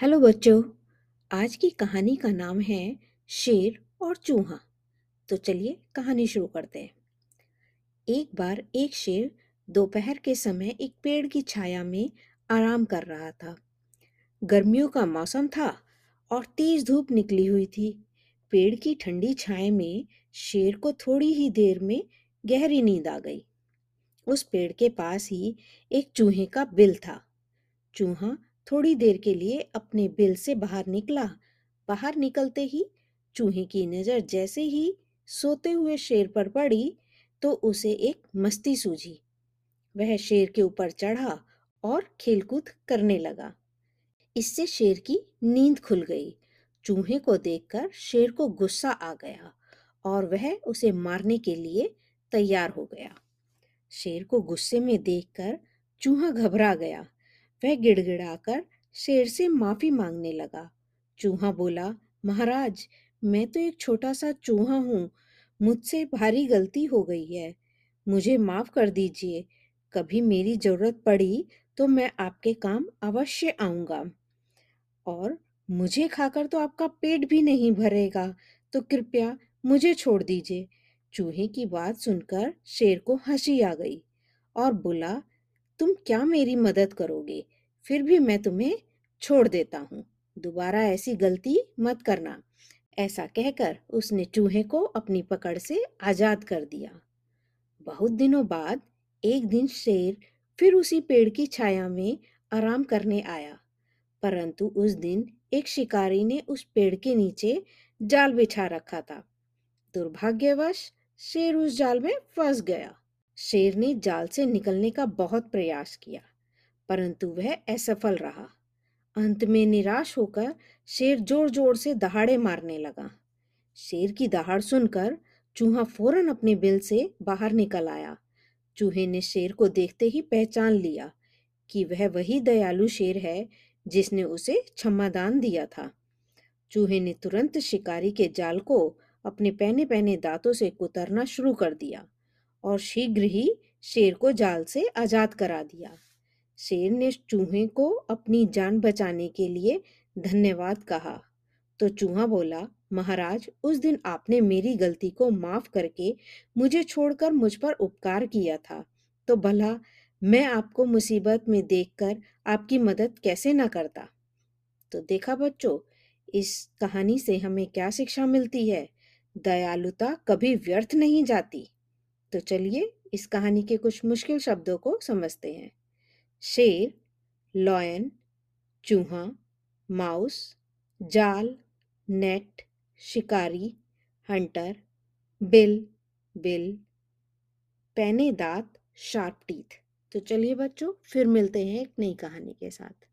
Hello बच्चों, आज की कहानी का नाम है शेर और चूहा। तो चलिए कहानी शुरू करते हैं। एक बार एक शेर दोपहर के समय एक पेड़ की छाया में आराम कर रहा था। गर्मियों का मौसम था और तेज धूप निकली हुई थी। पेड़ की ठंडी छाया में शेर को थोड़ी ही देर में गहरी नींद आ गई। उस पेड़ के पास ही एक चूहे का बिल था। चूहा थोड़ी देर के लिए अपने बिल से बाहर निकला। बाहर निकलते ही चूहे की नज़र जैसे ही सोते हुए शेर पर पड़ी तो उसे एक मस्ती सूझी। वह शेर के ऊपर चढ़ा और खेलकूद करने लगा। इससे शेर की नींद खुल गई। चूहे को देखकर शेर को गुस्सा आ गया और वह उसे मारने के लिए तैयार हो गया। शेर को गुस्से में देखकर चूहा घबरा गया। वह गिड़गिड़ाकर शेर से माफ़ी मांगने लगा। चूहा बोला, महाराज, मैं तो एक छोटा सा चूहा हूँ, मुझसे भारी गलती हो गई है। मुझे माफ़ कर दीजिए, कभी मेरी ज़रूरत पड़ी तो मैं आपके काम अवश्य आऊँगा। और मुझे खाकर तो आपका पेट भी नहीं भरेगा तो कृपया मुझे छोड़ दीजिए। चूहे की बात सुनकर शेर को हँसी आ गई और बोला, तुम क्या मेरी मदद करोगे? फिर भी मैं तुम्हें छोड़ देता हूँ। दोबारा ऐसी गलती मत करना। ऐसा कहकर उसने चूहे को अपनी पकड़ से आज़ाद कर दिया। बहुत दिनों बाद एक दिन शेर फिर उसी पेड़ की छाया में आराम करने आया। परंतु उस दिन एक शिकारी ने उस पेड़ के नीचे जाल बिछा रखा था। दुर्भाग्यवश शेर उस जाल में फंस गया। शेर ने जाल से निकलने का बहुत प्रयास किया। परंतु वह असफल रहा। अंत में निराश होकर शेर ज़ोर ज़ोर से दहाड़े मारने लगा। शेर की दहाड़ सुनकर चूहा फ़ौरन अपने बिल से बाहर निकल आया। चूहे ने शेर को देखते ही पहचान लिया कि वह वही दयालु शेर है जिसने उसे क्षमादान दिया था। चूहे ने तुरंत शिकारी के जाल को अपने पहने पहने दांतों से कुतरना शुरू कर दिया और शीघ्र ही शेर को जाल से आज़ाद करा दिया। शेर ने चूहे को अपनी जान बचाने के लिए धन्यवाद कहा। तो चूहा बोला, महाराज, उस दिन आपने मेरी गलती को माफ़ करके मुझे छोड़कर मुझ पर उपकार किया था। तो भला, मैं आपको मुसीबत में देखकर आपकी मदद कैसे ना करता? तो देखा बच्चों, इस कहानी से हमें क्या शिक्षा मिलती है? दयालुता कभी व्यर्थ नहीं जाती। तो चलिए, इस कहानी के कुछ मुश्किल शब्दों को समझते हैं। शेर, लॉयन, चूहा, माउस, जाल, नेट, शिकारी, हंटर, बिल बिल, पैने दांत, शार्प टीथ। तो चलिए बच्चों, फिर मिलते हैं एक नई कहानी के साथ।